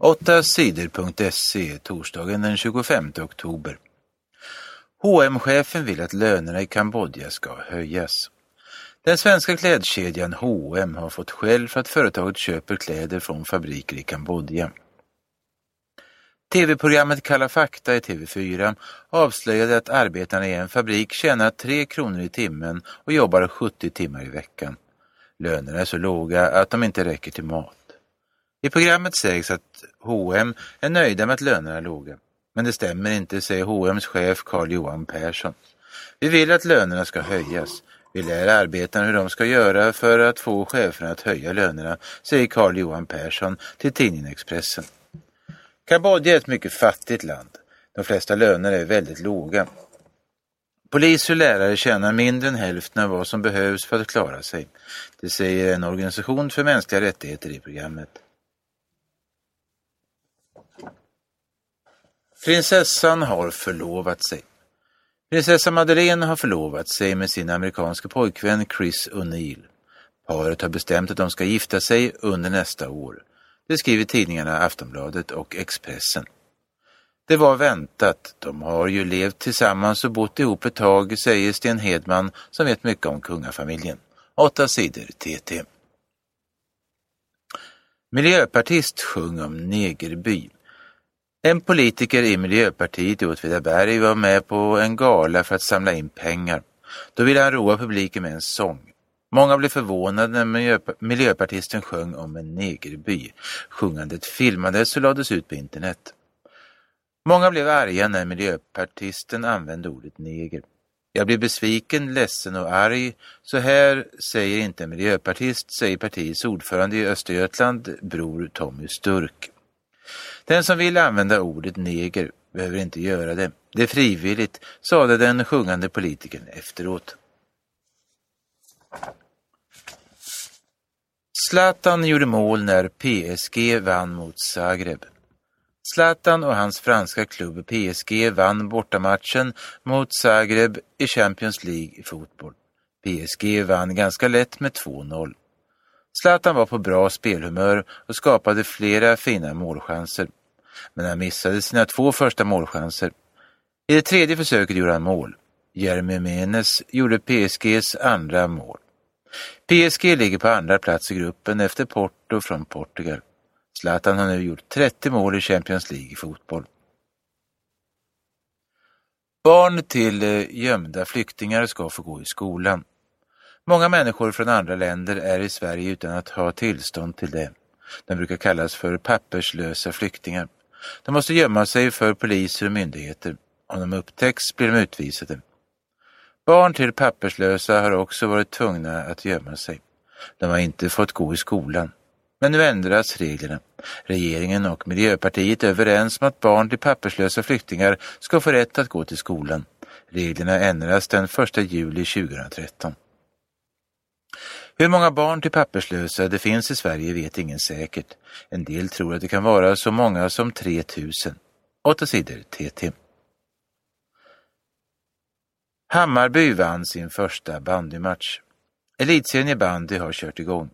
8 sidor.se torsdagen den 25 oktober. H&M-chefen vill att lönerna i Kambodja ska höjas. Den svenska klädkedjan H&M har fått skäll för att företaget köper kläder från fabriker i Kambodja. TV-programmet Kalla fakta i TV4 avslöjade att arbetarna i en fabrik tjänar 3 kronor i timmen och jobbar 70 timmar i veckan. Lönerna är så låga att de inte räcker till mat. I programmet sägs att H&M är nöjda med att lönerna är låga. Men det stämmer inte, säger H&M's chef Carl-Johan Persson. Vi vill att lönerna ska höjas. Vi lär arbetarna hur de ska göra för att få cheferna att höja lönerna, säger Carl-Johan Persson till tidningen Expressen. Kambodja är ett mycket fattigt land. De flesta löner är väldigt låga. Polis och lärare tjänar mindre än hälften av vad som behövs för att klara sig. Det säger en organisation för mänskliga rättigheter i programmet. Prinsessan har förlovat sig. Prinsessa Madeleine har förlovat sig med sin amerikanske pojkvän Chris O'Neill. Paret har bestämt att de ska gifta sig under nästa år. Det skriver tidningarna Aftonbladet och Expressen. Det var väntat. De har ju levt tillsammans och bott ihop ett tag, säger Sten Hedman som vet mycket om kungafamiljen. Åtta sidor TT. Miljöpartist sjöng om negerby. En politiker i Miljöpartiet i Åtvidaberg var med på en gala för att samla in pengar. Då ville han roa publiken med en sång. Många blev förvånade när miljöpartisten sjöng om en negerby. Sjungandet filmades och lades ut på internet. Många blev arga när miljöpartisten använde ordet neger. Jag blir besviken, ledsen och arg. Så här säger inte en miljöpartist, säger partiets ordförande i Östergötland, bror Tommy Sturk. Den som vill använda ordet neger behöver inte göra det. Det är frivilligt, sade den sjungande politikern efteråt. Zlatan gjorde mål när PSG vann mot Zagreb. Zlatan och hans franska klubb PSG vann bortamatchen mot Zagreb i Champions League i fotboll. PSG vann ganska lätt med 2-0. Zlatan var på bra spelhumör och skapade flera fina målchanser. Men han missade sina två första målchanser. I det tredje försöket gjorde han mål. Jeremy Menes gjorde PSGs andra mål. PSG ligger på andra plats i gruppen efter Porto från Portugal. Zlatan har nu gjort 30 mål i Champions League i fotboll. Barn till eh, gömda flyktingar ska få gå i skolan. Många människor från andra länder är i Sverige utan att ha tillstånd till det. De brukar kallas för papperslösa flyktingar. De måste gömma sig för poliser och myndigheter. Om de upptäcks blir de utvisade. Barn till papperslösa har också varit tvungna att gömma sig. De har inte fått gå i skolan. Men nu ändras reglerna. Regeringen och Miljöpartiet är överens om att barn till papperslösa flyktingar ska få rätt att gå till skolan. Reglerna ändras den 1 juli 2013. Hur många barn till papperslösa det finns i Sverige vet ingen säkert. En del tror att det kan vara så många som 3000. Åtta sidor TT. Hammarby vann sin första bandymatch. Elitserien i bandy har kört igång.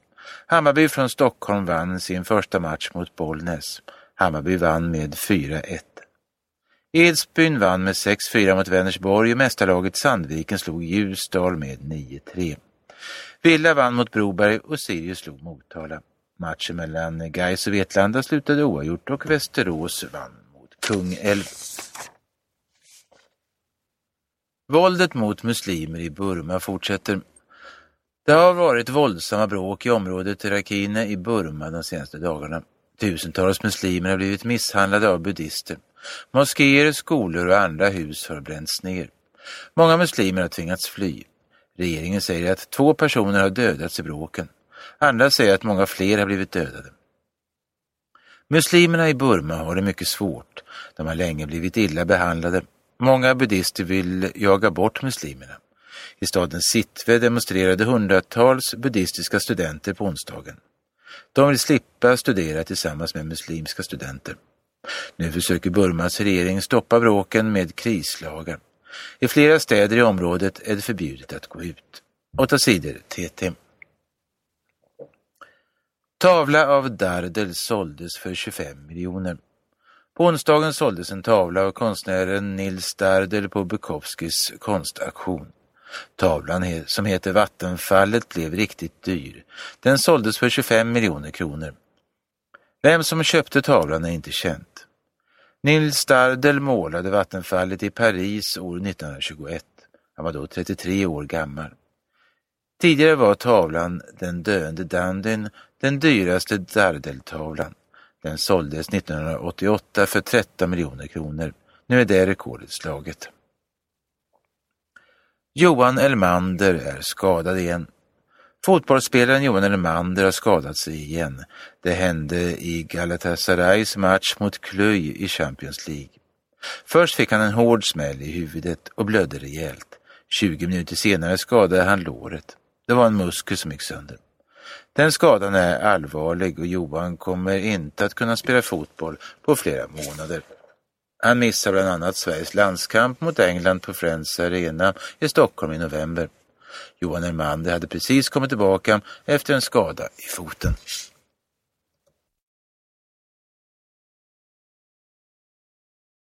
Hammarby från Stockholm vann sin första match mot Bollnäs. Hammarby vann med 4-1. Edsbyn vann med 6-4 mot Vänersborg och mästarlaget Sandviken slog Ljusdal med 9-3. Villa vann mot Broberg och Sirius slog Motala. Matchen mellan Gais och Vetlanda slutade oavgjort och Västerås vann mot Kungälv. Våldet mot muslimer i Burma fortsätter. Det har varit våldsamma bråk i området Rakhine i Burma de senaste dagarna. Tusentals muslimer har blivit misshandlade av buddister. Moskéer, skolor och andra hus har bränts ner. Många muslimer har tvingats fly. Regeringen säger att två personer har dödats i bråken. Andra säger att många fler har blivit dödade. Muslimerna i Burma har det mycket svårt. De har länge blivit illa behandlade. Många buddister vill jaga bort muslimerna. I staden Sitwe demonstrerade hundratals buddhistiska studenter på onsdagen. De vill slippa studera tillsammans med muslimska studenter. Nu försöker Burmas regering stoppa bråken med krislagar. I flera städer i området är det förbjudet att gå ut. Åtta sidor TT. Tavla av Dardel såldes för 25 miljoner. På onsdagen såldes en tavla av konstnären Nils Dardel på Bukowskis konstauktion. Tavlan som heter Vattenfallet blev riktigt dyr. Den såldes för 25 miljoner kronor. Vem som köpte tavlan är inte känt. Nils Dardel målade Vattenfallet i Paris år 1921. Han var då 33 år gammal. Tidigare var tavlan Den döende Dandyn den dyraste Dardel-tavlan. Den såldes 1988 för 13 miljoner kronor. Nu är det rekordet slaget. Johan Elmander är skadad igen. Fotbollsspelaren Johan Elmander har skadat sig igen. Det hände i Galatasarays match mot Cluj i Champions League. Först fick han en hård smäll i huvudet och blödde rejält. 20 minuter senare skadade han låret. Det var en muskel som gick sönder. Den skadan är allvarlig och Johan kommer inte att kunna spela fotboll på flera månader. Han missar bland annat Sveriges landskamp mot England på Friends Arena i Stockholm i november. Johan Elmander hade precis kommit tillbaka efter en skada i foten.